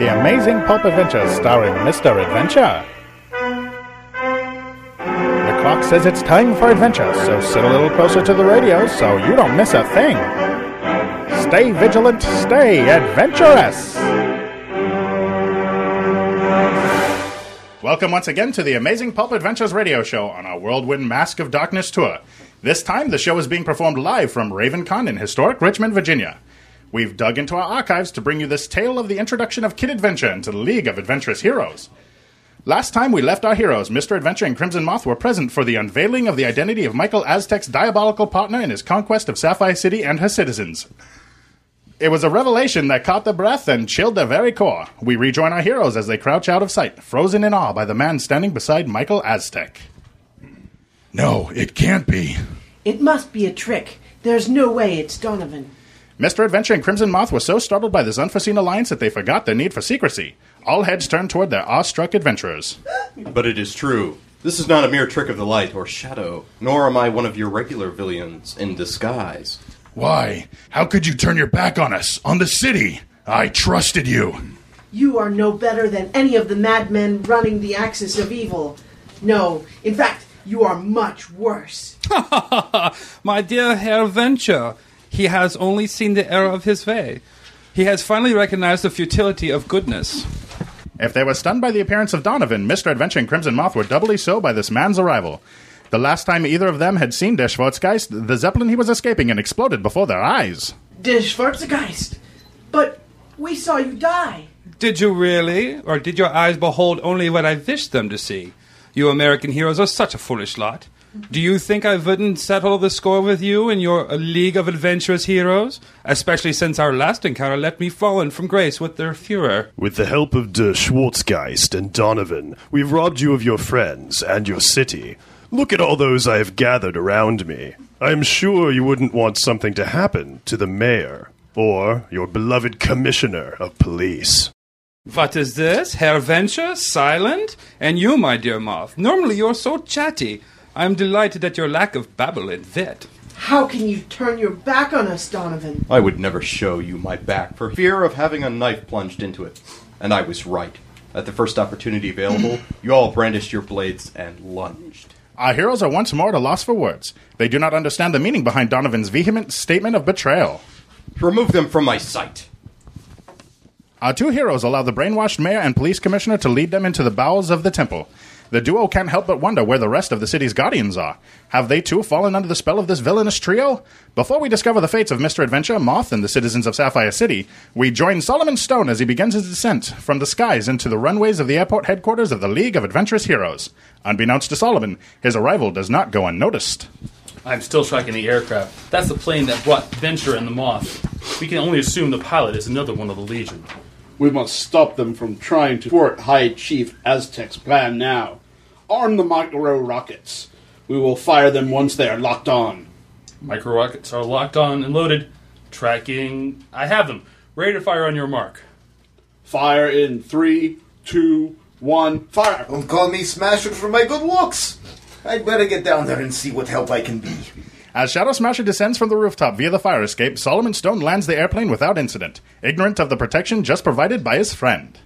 The Amazing Pulp Adventures starring Mr. Adventure. The clock says it's time for adventure, so sit a little closer to the radio so you don't miss a thing. Stay vigilant, stay adventurous! Welcome once again to the Amazing Pulp Adventures radio show on our Whirlwind Mask of Darkness tour. This time, the show is being performed live from RavenCon in historic Richmond, Virginia. We've dug into our archives to bring you this tale of the introduction of Kid Adventure into the League of Adventurous Heroes. Last time we left our heroes, Mr. Adventure and Crimson Moth were present for the unveiling of the identity of Michael Aztec's diabolical partner in his conquest of Sapphire City and her citizens. It was a revelation that caught the breath and chilled their very core. We rejoin our heroes as they crouch out of sight, frozen in awe by the man standing beside Michael Aztec. No, it can't be. It must be a trick. There's no way it's Donovan. Mr. Adventure and Crimson Moth were so startled by this unforeseen alliance that they forgot their need for secrecy. All heads turned toward their awestruck adventurers. But it is true. This is not a mere trick of the light or shadow, nor am I one of your regular villains in disguise. Why? How could you turn your back on us, on the city? I trusted you. You are no better than any of the madmen running the axis of evil. No, in fact, you are much worse. My dear Herr Venture, he has only seen the error of his way. He has finally recognized the futility of goodness. If they were stunned by the appearance of Donovan, Mr. Adventure and Crimson Moth were doubly so by this man's arrival. The last time either of them had seen Der Schwarzgeist, the zeppelin he was escaping and exploded before their eyes. Der Schwarzgeist. But we saw you die. Did you really? Or did your eyes behold only what I wished them to see? You American heroes are such a foolish lot. Do you think I wouldn't settle the score with you in your League of Adventurous Heroes? Especially since our last encounter let me fallen from grace with their Fuhrer. With the help of Der Schwarzgeist and Donovan, we've robbed you of your friends and your city. Look at all those I have gathered around me. I am sure you wouldn't want something to happen to the mayor or your beloved commissioner of police. What is this? Herr Venture? Silent? And you, my dear Moth. Normally you're so chatty. I am delighted at your lack of babble and wit. How can you turn your back on us, Donovan? I would never show you my back for fear of having a knife plunged into it. And I was right. At the first opportunity available, you all brandished your blades and lunged. Our heroes are once more at a loss for words. They do not understand the meaning behind Donovan's vehement statement of betrayal. Remove them from my sight. Our two heroes allow the brainwashed mayor and police commissioner to lead them into the bowels of the temple. The duo can't help but wonder where the rest of the city's guardians are. Have they too fallen under the spell of this villainous trio? Before we discover the fates of Mr. Adventure, Moth, and the citizens of Sapphire City, we join Solomon Stone as he begins his descent from the skies into the runways of the airport headquarters of the League of Adventurous Heroes. Unbeknownst to Solomon, his arrival does not go unnoticed. I'm still tracking the aircraft. That's the plane that brought Venture and the Moth. We can only assume the pilot is another one of the Legion. We must stop them from trying to thwart High Chief Aztec's plan now. Arm the micro rockets. We will fire them once they are locked on. Micro rockets are locked on and loaded. Tracking. I have them. Ready to fire on your mark. Fire in three, two, one, fire! Don't call me Smasher for my good looks. I'd better get down there and see what help I can be. As Shadow Smasher descends from the rooftop via the fire escape, Solomon Stone lands the airplane without incident, ignorant of the protection just provided by his friend.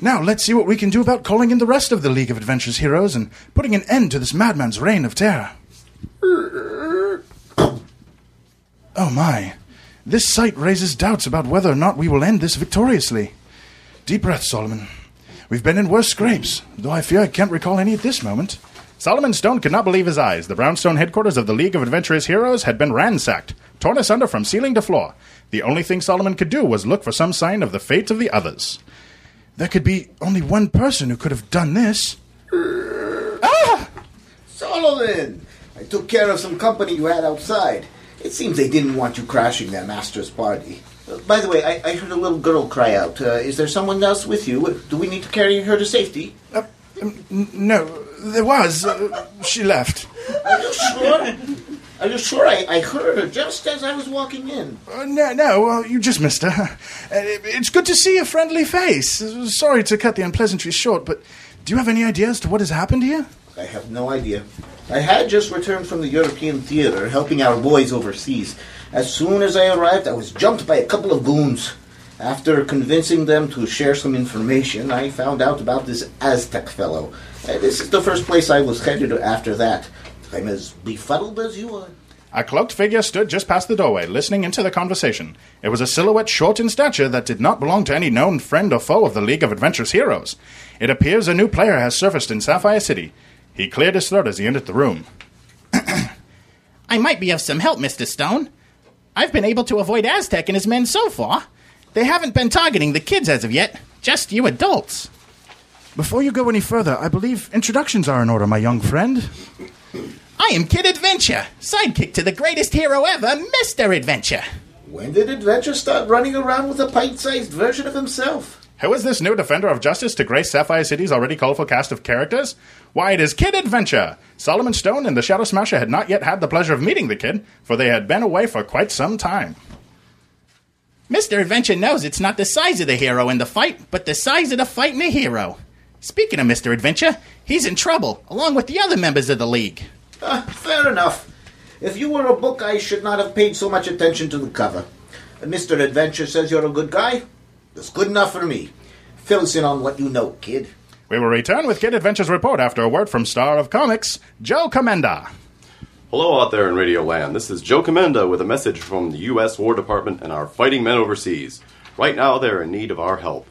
Now, let's see what we can do about calling in the rest of the League of Adventures heroes and putting an end to this madman's reign of terror. Oh my. This sight raises doubts about whether or not we will end this victoriously. Deep breath, Solomon. We've been in worse scrapes, though I fear I can't recall any at this moment. Solomon Stone could not believe his eyes. The brownstone headquarters of the League of Adventurous Heroes had been ransacked, torn asunder from ceiling to floor. The only thing Solomon could do was look for some sign of the fate of the others. There could be only one person who could have done this. Ah! Solomon! I took care of some company you had outside. It seems they didn't want you crashing their master's party. Uh, by the way, I, I heard a little girl cry out. Uh, is there someone else with you? Do we need to carry her to safety? Uh, um, n- no, there was. Uh, she left. Are you sure? Are you sure? I, I heard her just as I was walking in. Uh, no, no, well, you just missed her. Uh, it's good to see a friendly face. Sorry to cut the unpleasantries short, but do you have any idea as to what has happened here? I have no idea. I had just returned from the European theater, helping our boys overseas. As soon as I arrived, I was jumped by a couple of goons. After convincing them to share some information, I found out about this Aztec fellow. Uh, this is the first place I was headed after that. I'm as befuddled as you are. A cloaked figure stood just past the doorway, listening into the conversation. It was a silhouette short in stature that did not belong to any known friend or foe of the League of Adventurous Heroes. It appears a new player has surfaced in Sapphire City. He cleared his throat as he entered the room. I might be of some help, Mr. Stone. I've been able to avoid Aztec and his men so far. They haven't been targeting the kids as of yet, just you adults. Before you go any further, I believe introductions are in order, my young friend. I am Kid Adventure, sidekick to the greatest hero ever, Mr. Adventure. When did Adventure start running around with a pint sized version of himself? Who is this new defender of justice to grace Sapphire City's already colorful cast of characters? Why, it is Kid Adventure! Solomon Stone and the Shadow Smasher had not yet had the pleasure of meeting the kid, for they had been away for quite some time. Mr. Adventure knows it's not the size of the hero in the fight, but the size of the fight in the hero. Speaking of Mr. Adventure, he's in trouble, along with the other members of the League. Ah, fair enough. If you were a book, I should not have paid so much attention to the cover. Mr. Adventure says you're a good guy. That's good enough for me. Fill us in on what you know, kid. We will return with Kid Adventure's report after a word from star of comics, Joe Commenda. Hello out there in Radio Land. This is Joe Commenda with a message from the U.S. War Department and our fighting men overseas. Right now, they're in need of our help.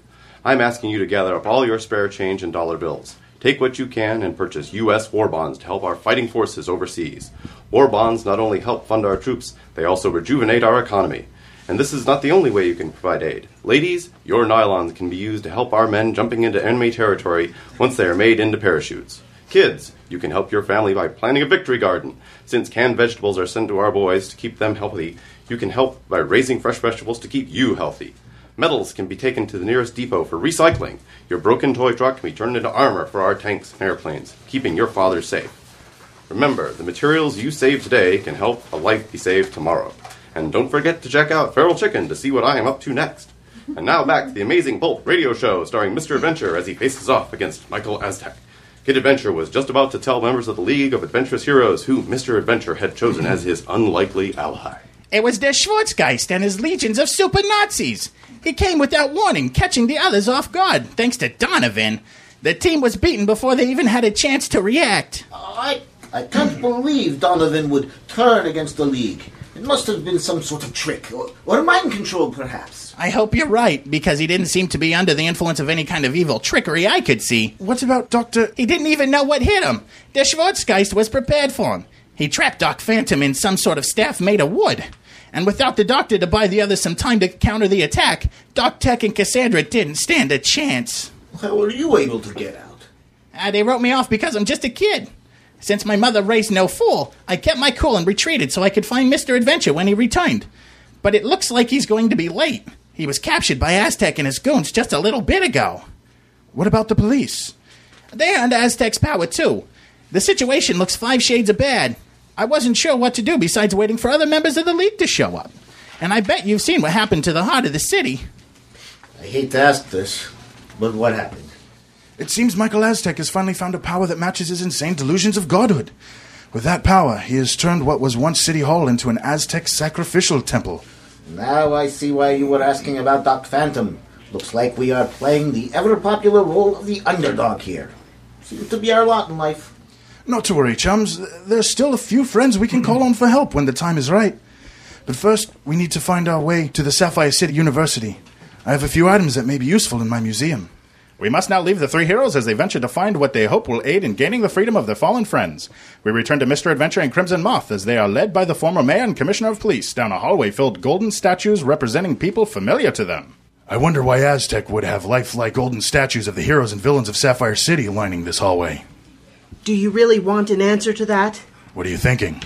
I'm asking you to gather up all your spare change and dollar bills. Take what you can and purchase U.S. war bonds to help our fighting forces overseas. War bonds not only help fund our troops, they also rejuvenate our economy. And this is not the only way you can provide aid. Ladies, your nylons can be used to help our men jumping into enemy territory once they are made into parachutes. Kids, you can help your family by planting a victory garden. Since canned vegetables are sent to our boys to keep them healthy, you can help by raising fresh vegetables to keep you healthy. Metals can be taken to the nearest depot for recycling. Your broken toy truck can be turned into armor for our tanks and airplanes, keeping your father safe. Remember, the materials you save today can help a life be saved tomorrow. And don't forget to check out Feral Chicken to see what I am up to next. And now back to the amazing Pulp radio show starring Mr. Adventure as he faces off against Michael Aztec. Kid Adventure was just about to tell members of the League of Adventurous Heroes who Mr. Adventure had chosen as his unlikely ally. It was der Schwarzgeist and his legions of super Nazis. He came without warning, catching the others off guard, thanks to Donovan. The team was beaten before they even had a chance to react. I, I can't believe Donovan would turn against the League. It must have been some sort of trick, or, or mind control, perhaps. I hope you're right, because he didn't seem to be under the influence of any kind of evil trickery I could see. What about Dr. He didn't even know what hit him. Der Schwarzgeist was prepared for him. He trapped Doc Phantom in some sort of staff made of wood. And without the doctor to buy the others some time to counter the attack, Doc Tech and Cassandra didn't stand a chance. How were you able to get out? Uh, they wrote me off because I'm just a kid. Since my mother raised no fool, I kept my cool and retreated so I could find Mr. Adventure when he returned. But it looks like he's going to be late. He was captured by Aztec and his goons just a little bit ago. What about the police? They're under Aztec's power, too. The situation looks five shades of bad. I wasn't sure what to do besides waiting for other members of the League to show up. And I bet you've seen what happened to the heart of the city. I hate to ask this, but what happened? It seems Michael Aztec has finally found a power that matches his insane delusions of godhood. With that power, he has turned what was once City Hall into an Aztec sacrificial temple. Now I see why you were asking about Doc Phantom. Looks like we are playing the ever popular role of the underdog here. Seems to be our lot in life. Not to worry, chums. There's still a few friends we can call on for help when the time is right. But first, we need to find our way to the Sapphire City University. I have a few items that may be useful in my museum. We must now leave the three heroes as they venture to find what they hope will aid in gaining the freedom of their fallen friends. We return to Mr. Adventure and Crimson Moth as they are led by the former mayor and commissioner of police down a hallway filled golden statues representing people familiar to them. I wonder why Aztec would have lifelike golden statues of the heroes and villains of Sapphire City lining this hallway. Do you really want an answer to that? What are you thinking?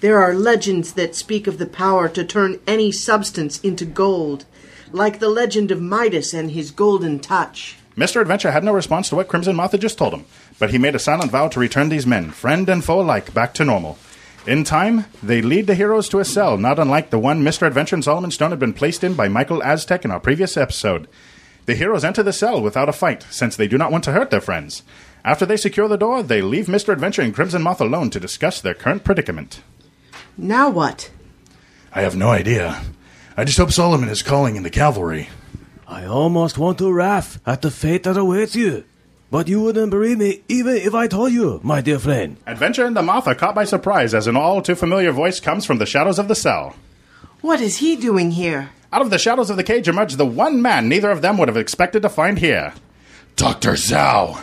There are legends that speak of the power to turn any substance into gold, like the legend of Midas and his golden touch. Mr. Adventure had no response to what Crimson Moth had just told him, but he made a silent vow to return these men, friend and foe alike, back to normal. In time, they lead the heroes to a cell not unlike the one Mr. Adventure and Solomon Stone had been placed in by Michael Aztec in our previous episode. The heroes enter the cell without a fight, since they do not want to hurt their friends. After they secure the door, they leave Mr. Adventure and Crimson Moth alone to discuss their current predicament. Now what? I have no idea. I just hope Solomon is calling in the cavalry. I almost want to laugh at the fate that awaits you. But you wouldn't believe me even if I told you, my dear friend. Adventure and the Moth are caught by surprise as an all too familiar voice comes from the shadows of the cell. What is he doing here? Out of the shadows of the cage emerged the one man neither of them would have expected to find here Dr. Zhao.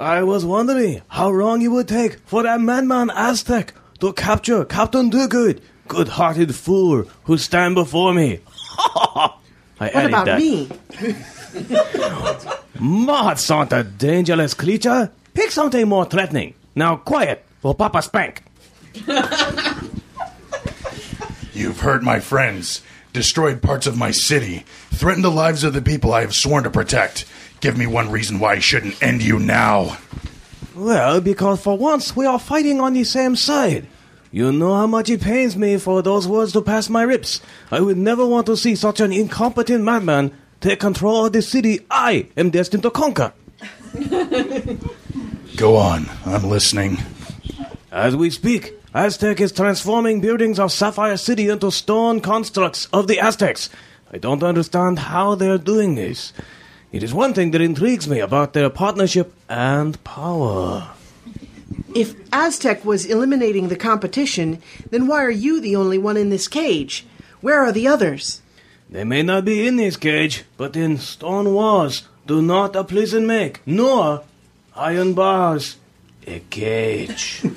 I was wondering how long it would take for that madman Aztec to capture Captain Dogood, good-hearted fool who stand before me. I What about that. me? Moths aren't a dangerous creature. Pick something more threatening. Now quiet, or Papa spank. You've hurt my friends, destroyed parts of my city, threatened the lives of the people I have sworn to protect. Give me one reason why I shouldn't end you now. Well, because for once we are fighting on the same side. You know how much it pains me for those words to pass my lips. I would never want to see such an incompetent madman take control of the city I am destined to conquer. Go on, I'm listening. As we speak, Aztec is transforming buildings of Sapphire City into stone constructs of the Aztecs. I don't understand how they're doing this. It is one thing that intrigues me about their partnership and power. If Aztec was eliminating the competition, then why are you the only one in this cage? Where are the others? They may not be in this cage, but in stone walls do not a prison make, nor iron bars a cage.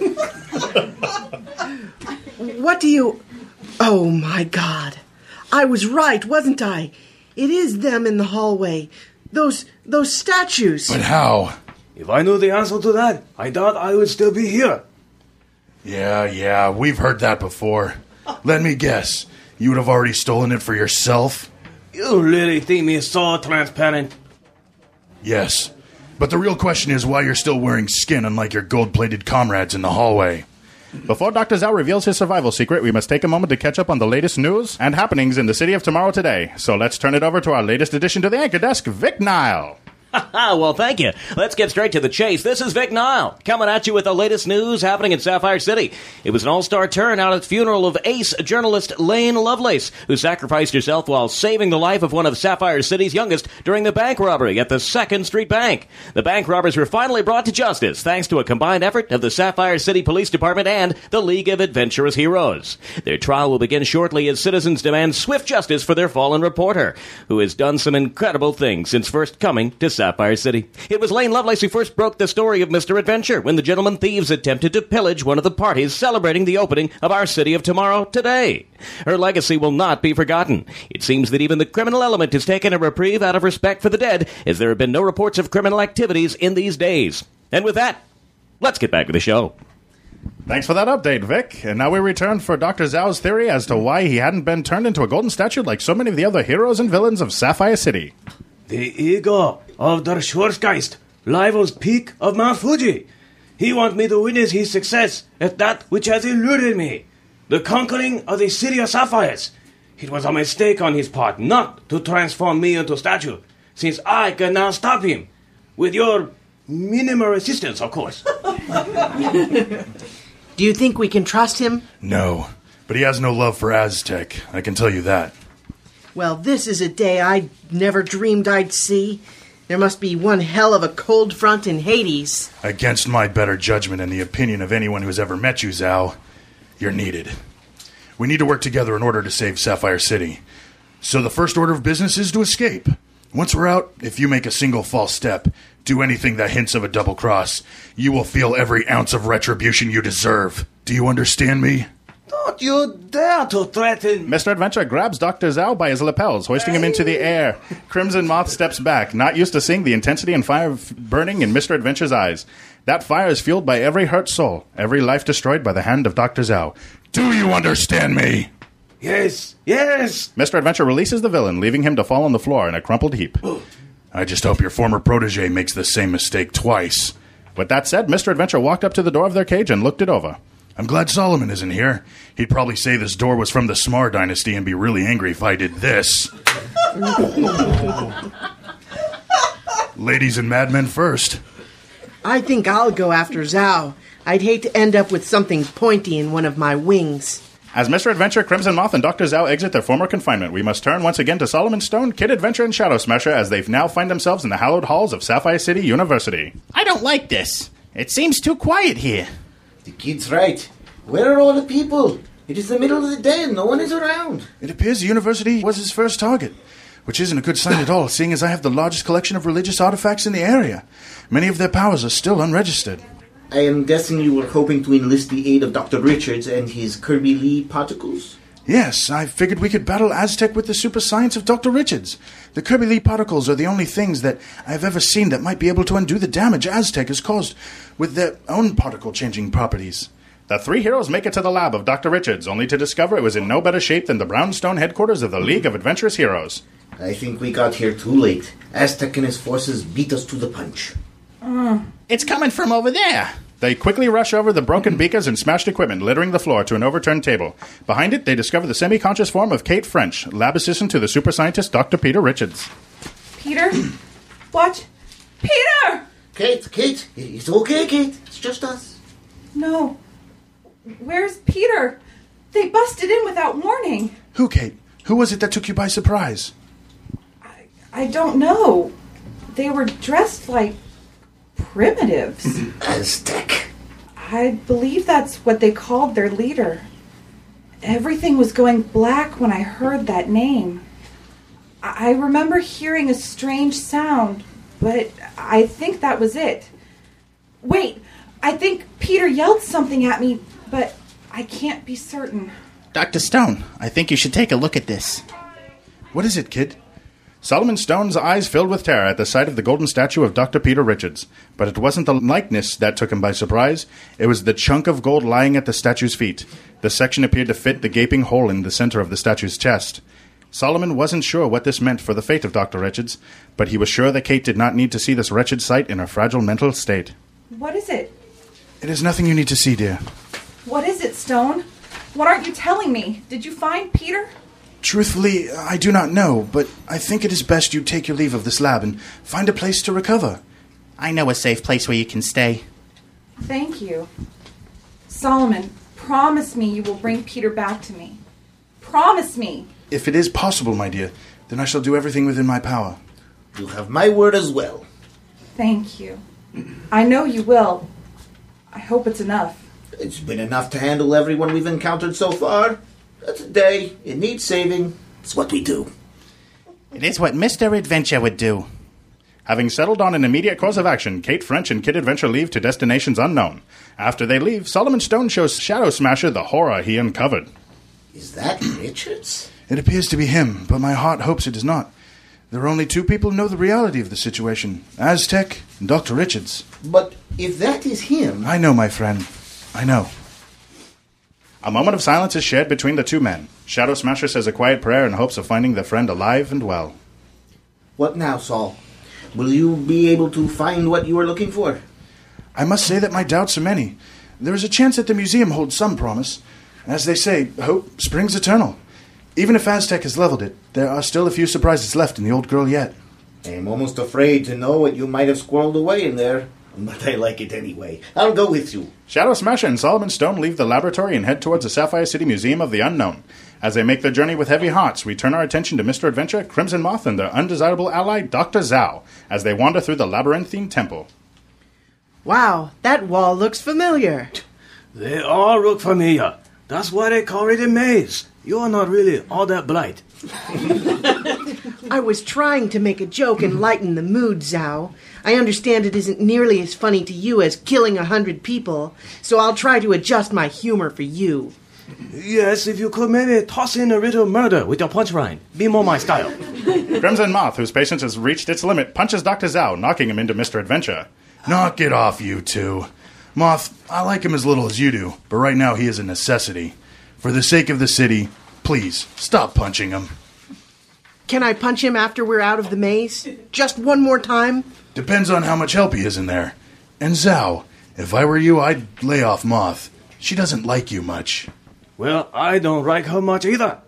What do you. Oh my god. I was right, wasn't I? It is them in the hallway. Those. those statues. But how? if I knew the answer to that, I doubt I would still be here. Yeah, yeah, we've heard that before. Let me guess. You would have already stolen it for yourself? You really think me so transparent? Yes. But the real question is why you're still wearing skin unlike your gold plated comrades in the hallway. Before Dr. Zhao reveals his survival secret, we must take a moment to catch up on the latest news and happenings in the city of tomorrow today. So let's turn it over to our latest addition to the anchor desk, Vic Nile. Well, thank you. Let's get straight to the chase. This is Vic Nile, coming at you with the latest news happening in Sapphire City. It was an all-star turnout at the funeral of ace journalist Lane Lovelace, who sacrificed herself while saving the life of one of Sapphire City's youngest during the bank robbery at the Second Street Bank. The bank robbers were finally brought to justice thanks to a combined effort of the Sapphire City Police Department and the League of Adventurous Heroes. Their trial will begin shortly as citizens demand swift justice for their fallen reporter, who has done some incredible things since first coming to Sapphire City. It was Lane Lovelace who first broke the story of Mr. Adventure when the gentlemen thieves attempted to pillage one of the parties celebrating the opening of our City of Tomorrow today. Her legacy will not be forgotten. It seems that even the criminal element has taken a reprieve out of respect for the dead, as there have been no reports of criminal activities in these days. And with that, let's get back to the show. Thanks for that update, Vic. And now we return for Dr. Zhao's theory as to why he hadn't been turned into a golden statue like so many of the other heroes and villains of Sapphire City. The ego of der Schwarzgeist rivals peak of Mount Fuji. He wants me to witness his success at that which has eluded me, the conquering of the city of sapphires. It was a mistake on his part not to transform me into a statue, since I can now stop him, with your minimal assistance, of course. Do you think we can trust him? No. But he has no love for Aztec, I can tell you that. Well, this is a day I never dreamed I'd see. There must be one hell of a cold front in Hades. Against my better judgment and the opinion of anyone who's ever met you, Zhao, you're needed. We need to work together in order to save Sapphire City. So the first order of business is to escape. Once we're out, if you make a single false step, do anything that hints of a double cross, you will feel every ounce of retribution you deserve. Do you understand me? Don't you dare to threaten. Mr. Adventure grabs Dr. Zhao by his lapels, hoisting him into the air. Crimson Moth steps back, not used to seeing the intensity and fire burning in Mr. Adventure's eyes. That fire is fueled by every hurt soul, every life destroyed by the hand of Dr. Zhao. Do you understand me? Yes, yes. Mr. Adventure releases the villain, leaving him to fall on the floor in a crumpled heap. I just hope your former protege makes the same mistake twice. With that said, Mr. Adventure walked up to the door of their cage and looked it over. I'm glad Solomon isn't here. He'd probably say this door was from the Smar dynasty and be really angry if I did this. Ladies and madmen first. I think I'll go after Zhao. I'd hate to end up with something pointy in one of my wings. As Mr. Adventure, Crimson Moth, and Dr. Zhao exit their former confinement, we must turn once again to Solomon Stone, Kid Adventure, and Shadow Smasher as they now find themselves in the hallowed halls of Sapphire City University. I don't like this. It seems too quiet here. The kid's right. Where are all the people? It is the middle of the day and no one is around. It appears the university was his first target, which isn't a good sign at all, seeing as I have the largest collection of religious artifacts in the area. Many of their powers are still unregistered. I am guessing you were hoping to enlist the aid of Dr. Richards and his Kirby Lee particles? Yes, I figured we could battle Aztec with the super science of Dr. Richards. The Kirby Lee particles are the only things that I've ever seen that might be able to undo the damage Aztec has caused with their own particle changing properties. The three heroes make it to the lab of Dr. Richards, only to discover it was in no better shape than the brownstone headquarters of the League of Adventurous Heroes. I think we got here too late. Aztec and his forces beat us to the punch. Uh, it's coming from over there. They quickly rush over the broken beakers and smashed equipment, littering the floor to an overturned table. Behind it, they discover the semi conscious form of Kate French, lab assistant to the super scientist Dr. Peter Richards. Peter? what? Peter! Kate, Kate, it's okay, Kate. It's just us. No. Where's Peter? They busted in without warning. Who, Kate? Who was it that took you by surprise? I don't know. They were dressed like primitives. Aztec. I believe that's what they called their leader. Everything was going black when I heard that name. I I remember hearing a strange sound, but I think that was it. Wait, I think Peter yelled something at me, but I can't be certain. Dr. Stone, I think you should take a look at this. What is it, kid? Solomon Stone's eyes filled with terror at the sight of the golden statue of Dr. Peter Richards. But it wasn't the likeness that took him by surprise, it was the chunk of gold lying at the statue's feet. The section appeared to fit the gaping hole in the center of the statue's chest. Solomon wasn't sure what this meant for the fate of Dr. Richards, but he was sure that Kate did not need to see this wretched sight in her fragile mental state. What is it? It is nothing you need to see, dear. What is it, Stone? What aren't you telling me? Did you find Peter? Truthfully, I do not know, but I think it is best you take your leave of this lab and find a place to recover. I know a safe place where you can stay. Thank you. Solomon, promise me you will bring Peter back to me. Promise me. If it is possible, my dear, then I shall do everything within my power. You have my word as well. Thank you. I know you will. I hope it's enough. It's been enough to handle everyone we've encountered so far. That's a day. It needs saving. It's what we do. It is what Mr. Adventure would do. Having settled on an immediate course of action, Kate French and Kid Adventure leave to destinations unknown. After they leave, Solomon Stone shows Shadow Smasher the horror he uncovered. Is that Richards? It appears to be him, but my heart hopes it is not. There are only two people who know the reality of the situation Aztec and Dr. Richards. But if that is him. I know, my friend. I know. A moment of silence is shared between the two men. Shadow Smasher says a quiet prayer in hopes of finding their friend alive and well. What now, Saul? Will you be able to find what you are looking for? I must say that my doubts are many. There is a chance that the museum holds some promise. As they say, hope springs eternal. Even if Aztec has leveled it, there are still a few surprises left in the old girl yet. I am almost afraid to know what you might have squirreled away in there. But I like it anyway. I'll go with you. Shadow Smasher and Solomon Stone leave the laboratory and head towards the Sapphire City Museum of the Unknown. As they make their journey with heavy hearts, we turn our attention to Mr. Adventure, Crimson Moth, and their undesirable ally, Dr. Zhao, as they wander through the labyrinthine temple. Wow, that wall looks familiar. They all look familiar. That's why they call it a maze. You're not really all that bright. I was trying to make a joke and lighten the mood, Zhao. I understand it isn't nearly as funny to you as killing a hundred people, so I'll try to adjust my humor for you. Yes, if you could maybe toss in a little murder with your punchline. Be more my style. Crimson Moth, whose patience has reached its limit, punches Dr. Zhao, knocking him into Mr. Adventure. Knock it off, you two. Moth, I like him as little as you do, but right now he is a necessity. For the sake of the city, please stop punching him. Can I punch him after we're out of the maze? Just one more time? Depends on how much help he is in there. And Zhao, if I were you, I'd lay off Moth. She doesn't like you much. Well, I don't like her much either.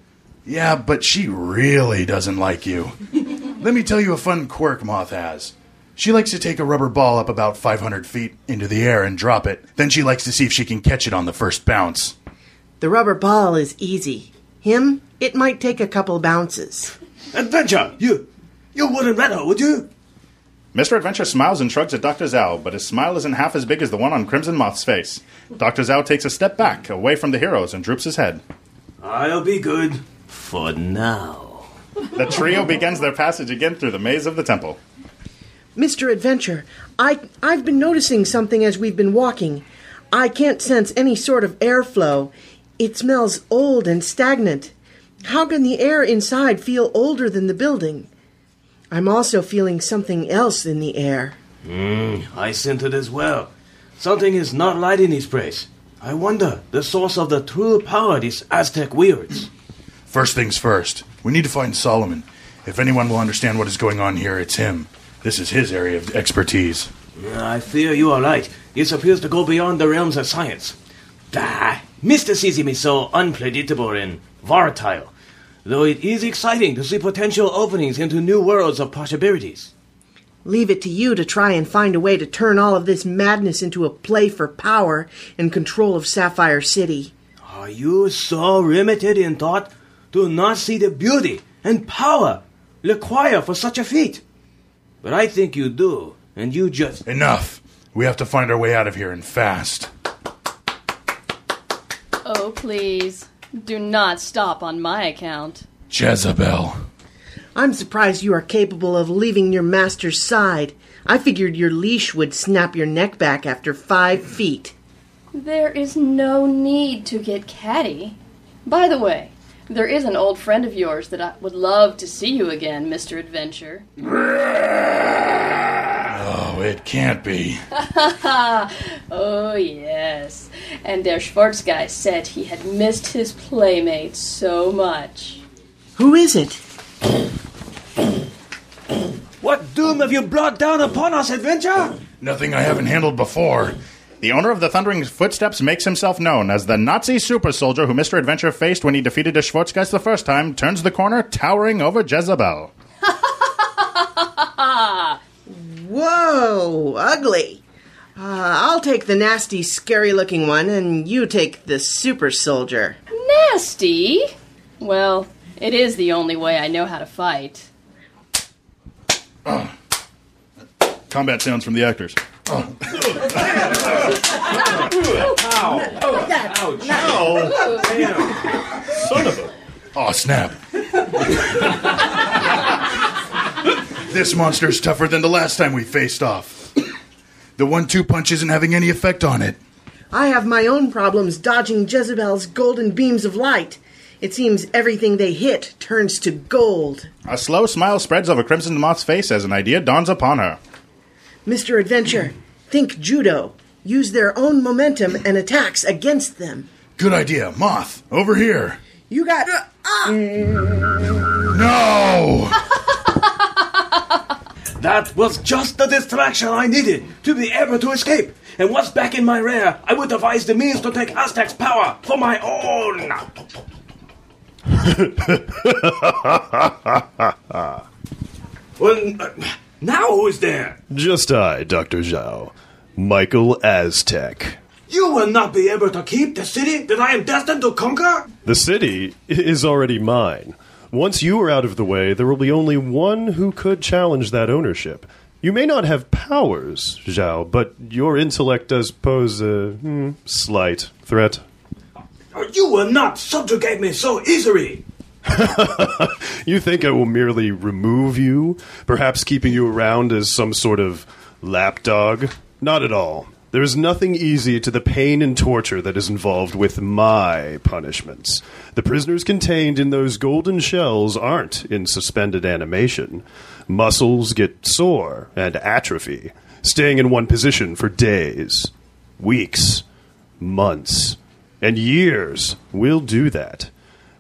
Yeah, but she really doesn't like you. Let me tell you a fun quirk Moth has. She likes to take a rubber ball up about 500 feet into the air and drop it. Then she likes to see if she can catch it on the first bounce. The rubber ball is easy. Him, it might take a couple bounces. Adventure, you, you wouldn't let her, would you? Mr. Adventure smiles and shrugs at Dr. Zhao, but his smile isn't half as big as the one on Crimson Moth's face. Dr. Zhao takes a step back, away from the heroes, and droops his head. I'll be good. For now. The trio begins their passage again through the maze of the temple. Mr. Adventure, I I've been noticing something as we've been walking. I can't sense any sort of airflow. It smells old and stagnant. How can the air inside feel older than the building? I'm also feeling something else in the air. Hmm, I scent it as well. Something is not right in this place. I wonder the source of the true power these Aztec wields. First things first, we need to find Solomon. If anyone will understand what is going on here, it's him. This is his area of expertise. I fear you are right. This appears to go beyond the realms of science. Ah, mysticism is so unpredictable and volatile, though it is exciting to see potential openings into new worlds of possibilities. Leave it to you to try and find a way to turn all of this madness into a play for power and control of Sapphire City. Are you so limited in thought to not see the beauty and power required for such a feat? But I think you do, and you just. Enough! We have to find our way out of here and fast. Oh, please. Do not stop on my account. Jezebel. I'm surprised you are capable of leaving your master's side. I figured your leash would snap your neck back after five feet. There is no need to get catty. By the way, there is an old friend of yours that I would love to see you again, Mr. Adventure. It can't be. oh, yes. And der Schwarzgeist said he had missed his playmate so much. Who is it? What doom have you brought down upon us, Adventure? Nothing I haven't handled before. The owner of the Thundering Footsteps makes himself known as the Nazi super soldier who Mr. Adventure faced when he defeated the Schwarzgeist the first time, turns the corner, towering over Jezebel. Whoa, ugly. Uh, I'll take the nasty, scary looking one, and you take the super soldier. Nasty? Well, it is the only way I know how to fight. Combat sounds from the actors. Oh. Ow. Oh, ow. Son of a. Oh, snap. this monster's tougher than the last time we faced off. The one two punch isn't having any effect on it. I have my own problems dodging Jezebel's golden beams of light. It seems everything they hit turns to gold. A slow smile spreads over Crimson Moth's face as an idea dawns upon her. Mr. Adventure, think judo. Use their own momentum and attacks against them. Good idea. Moth, over here. You got. ah! No! That was just the distraction I needed to be able to escape. And once back in my rear, I would devise the means to take Aztec's power for my own. well, uh, now who's there? Just I, Dr. Zhao. Michael Aztec. You will not be able to keep the city that I am destined to conquer? The city is already mine. Once you are out of the way, there will be only one who could challenge that ownership. You may not have powers, Zhao, but your intellect does pose a hmm, slight threat. You will not subjugate me so easily. You think I will merely remove you, perhaps keeping you around as some sort of lapdog? Not at all. There is nothing easy to the pain and torture that is involved with my punishments. The prisoners contained in those golden shells aren't in suspended animation. Muscles get sore and atrophy, staying in one position for days, weeks, months, and years will do that.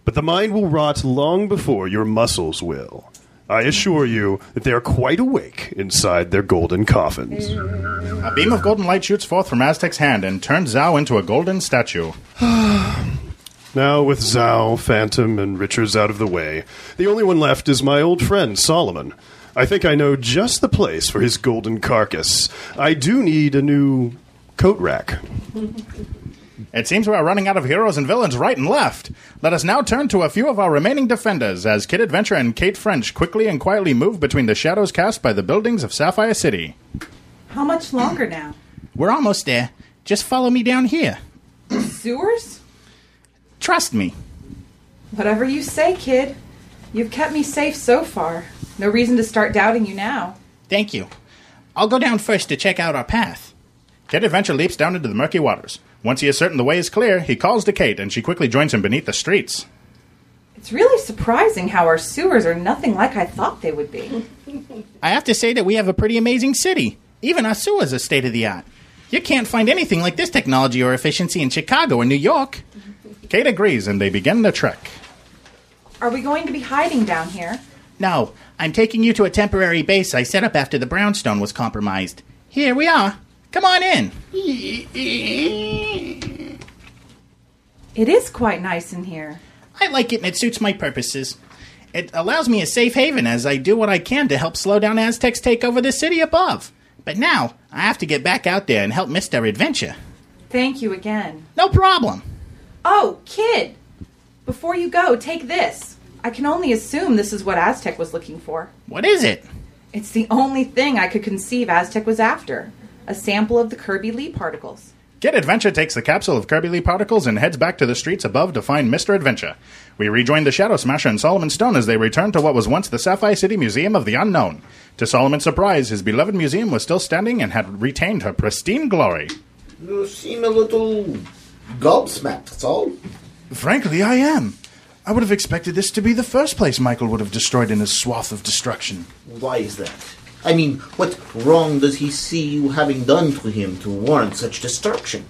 But the mind will rot long before your muscles will. I assure you that they are quite awake inside their golden coffins. A beam of golden light shoots forth from Aztec's hand and turns Zhao into a golden statue. Now, with Zhao, Phantom, and Richards out of the way, the only one left is my old friend Solomon. I think I know just the place for his golden carcass. I do need a new coat rack. It seems we are running out of heroes and villains right and left. Let us now turn to a few of our remaining defenders as Kid Adventure and Kate French quickly and quietly move between the shadows cast by the buildings of Sapphire City. How much longer now? We're almost there. Just follow me down here. Sewers? Trust me. Whatever you say, kid. You've kept me safe so far. No reason to start doubting you now. Thank you. I'll go down first to check out our path. Kid Adventure leaps down into the murky waters. Once he is certain the way is clear, he calls to Kate and she quickly joins him beneath the streets. It's really surprising how our sewers are nothing like I thought they would be. I have to say that we have a pretty amazing city. Even our sewers are state of the art. You can't find anything like this technology or efficiency in Chicago or New York. Kate agrees and they begin the trek. Are we going to be hiding down here? No, I'm taking you to a temporary base I set up after the brownstone was compromised. Here we are. Come on in. It is quite nice in here. I like it and it suits my purposes. It allows me a safe haven as I do what I can to help slow down Aztecs take over the city above. But now, I have to get back out there and help Mr. Adventure. Thank you again. No problem. Oh, kid! Before you go, take this. I can only assume this is what Aztec was looking for. What is it? It's the only thing I could conceive Aztec was after a sample of the Kirby Lee particles. Kid Adventure takes the capsule of Kirby Lee particles and heads back to the streets above to find Mr. Adventure. We rejoin the Shadow Smasher and Solomon Stone as they return to what was once the Sapphire City Museum of the Unknown. To Solomon's surprise, his beloved museum was still standing and had retained her pristine glory. You seem a little gobsmacked, that's all. Frankly, I am. I would have expected this to be the first place Michael would have destroyed in his swath of destruction. Why is that? I mean, what wrong does he see you having done to him to warrant such destruction?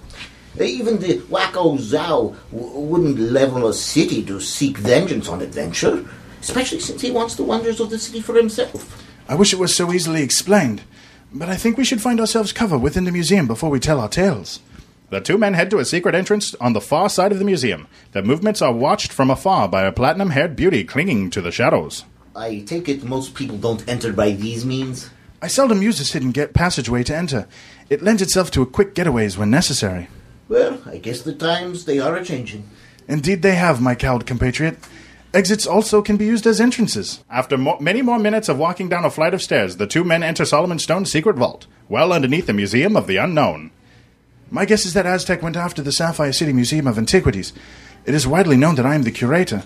Even the wacko Zhao w- wouldn't level a city to seek vengeance on adventure, especially since he wants the wonders of the city for himself. I wish it was so easily explained, but I think we should find ourselves cover within the museum before we tell our tales. The two men head to a secret entrance on the far side of the museum. Their movements are watched from afar by a platinum haired beauty clinging to the shadows. I take it most people don't enter by these means? I seldom use this hidden get passageway to enter. It lends itself to a quick getaways when necessary. Well, I guess the times they are a changing. Indeed, they have, my cowed compatriot. Exits also can be used as entrances. After mo- many more minutes of walking down a flight of stairs, the two men enter Solomon Stone's secret vault, well underneath the Museum of the Unknown. My guess is that Aztec went after the Sapphire City Museum of Antiquities. It is widely known that I am the curator,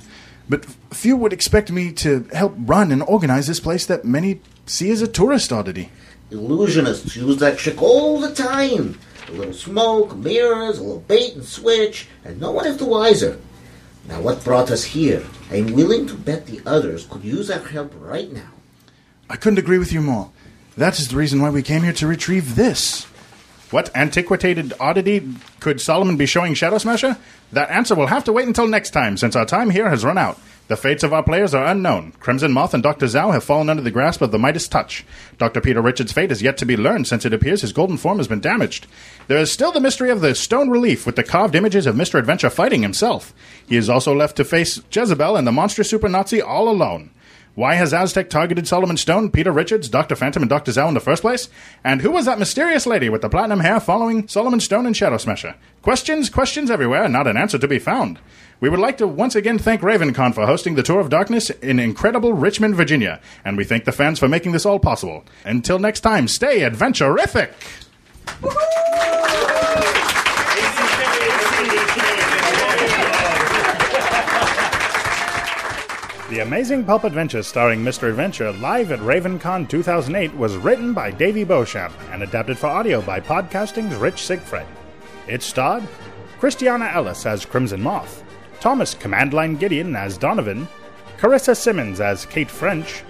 but few would expect me to help run and organize this place that many see as a tourist oddity. Illusionists use that trick all the time. A little smoke, mirrors, a little bait and switch, and no one is the wiser. Now, what brought us here? I'm willing to bet the others could use our help right now. I couldn't agree with you more. That is the reason why we came here to retrieve this. What antiquated oddity could Solomon be showing Shadow Smasher? That answer will have to wait until next time, since our time here has run out. The fates of our players are unknown. Crimson Moth and Dr. Zhao have fallen under the grasp of the Midas Touch. Dr. Peter Richards' fate is yet to be learned, since it appears his golden form has been damaged. There is still the mystery of the stone relief with the carved images of Mr. Adventure fighting himself. He is also left to face Jezebel and the monstrous super Nazi all alone. Why has Aztec targeted Solomon Stone, Peter Richards, Dr. Phantom, and Dr. Zhao in the first place? And who was that mysterious lady with the platinum hair following Solomon Stone and Shadow Smasher? Questions, questions everywhere, not an answer to be found. We would like to once again thank RavenCon for hosting the Tour of Darkness in incredible Richmond, Virginia, and we thank the fans for making this all possible. Until next time, stay adventurific! The Amazing Pulp Adventure starring Mr. Adventure live at RavenCon 2008 was written by Davey Beauchamp and adapted for audio by Podcasting's Rich Sigfrit. It starred Christiana Ellis as Crimson Moth, Thomas Commandline Gideon as Donovan, Carissa Simmons as Kate French,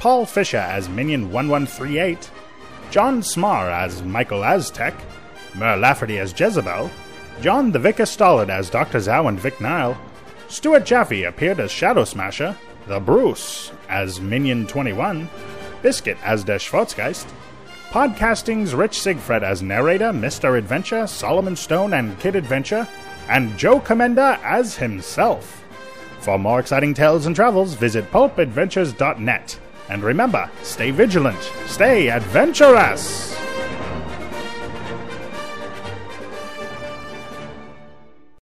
Paul Fisher as Minion 1138, John Smar as Michael Aztec, Mur Lafferty as Jezebel, John the Vicar Stollard as Dr. Zhao and Vic Nile, Stuart Jaffe appeared as Shadow Smasher, The Bruce as Minion 21, Biscuit as Der Schwarzgeist, Podcasting's Rich Sigfrit as narrator, Mr. Adventure, Solomon Stone, and Kid Adventure, and Joe Commenda as himself. For more exciting tales and travels, visit pulpadventures.net. And remember, stay vigilant, stay adventurous!